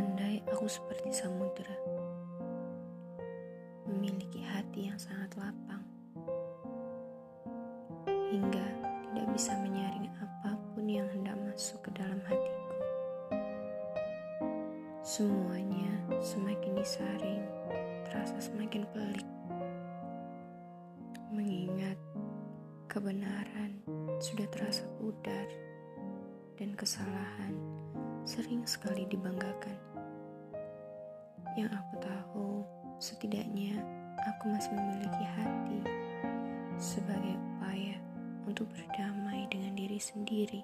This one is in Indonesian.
Aku seperti samudera, memiliki hati yang sangat lapang, hingga tidak bisa menyaring apa pun yang hendak masuk ke dalam hatiku. Semuanya semakin disaring, terasa semakin pelik. Mengingat kebenaran sudah terasa pudar dan kesalahan sering sekali dibanggakan. Yang aku tahu, setidaknya aku masih memiliki hati sebagai upaya untuk berdamai dengan diri sendiri.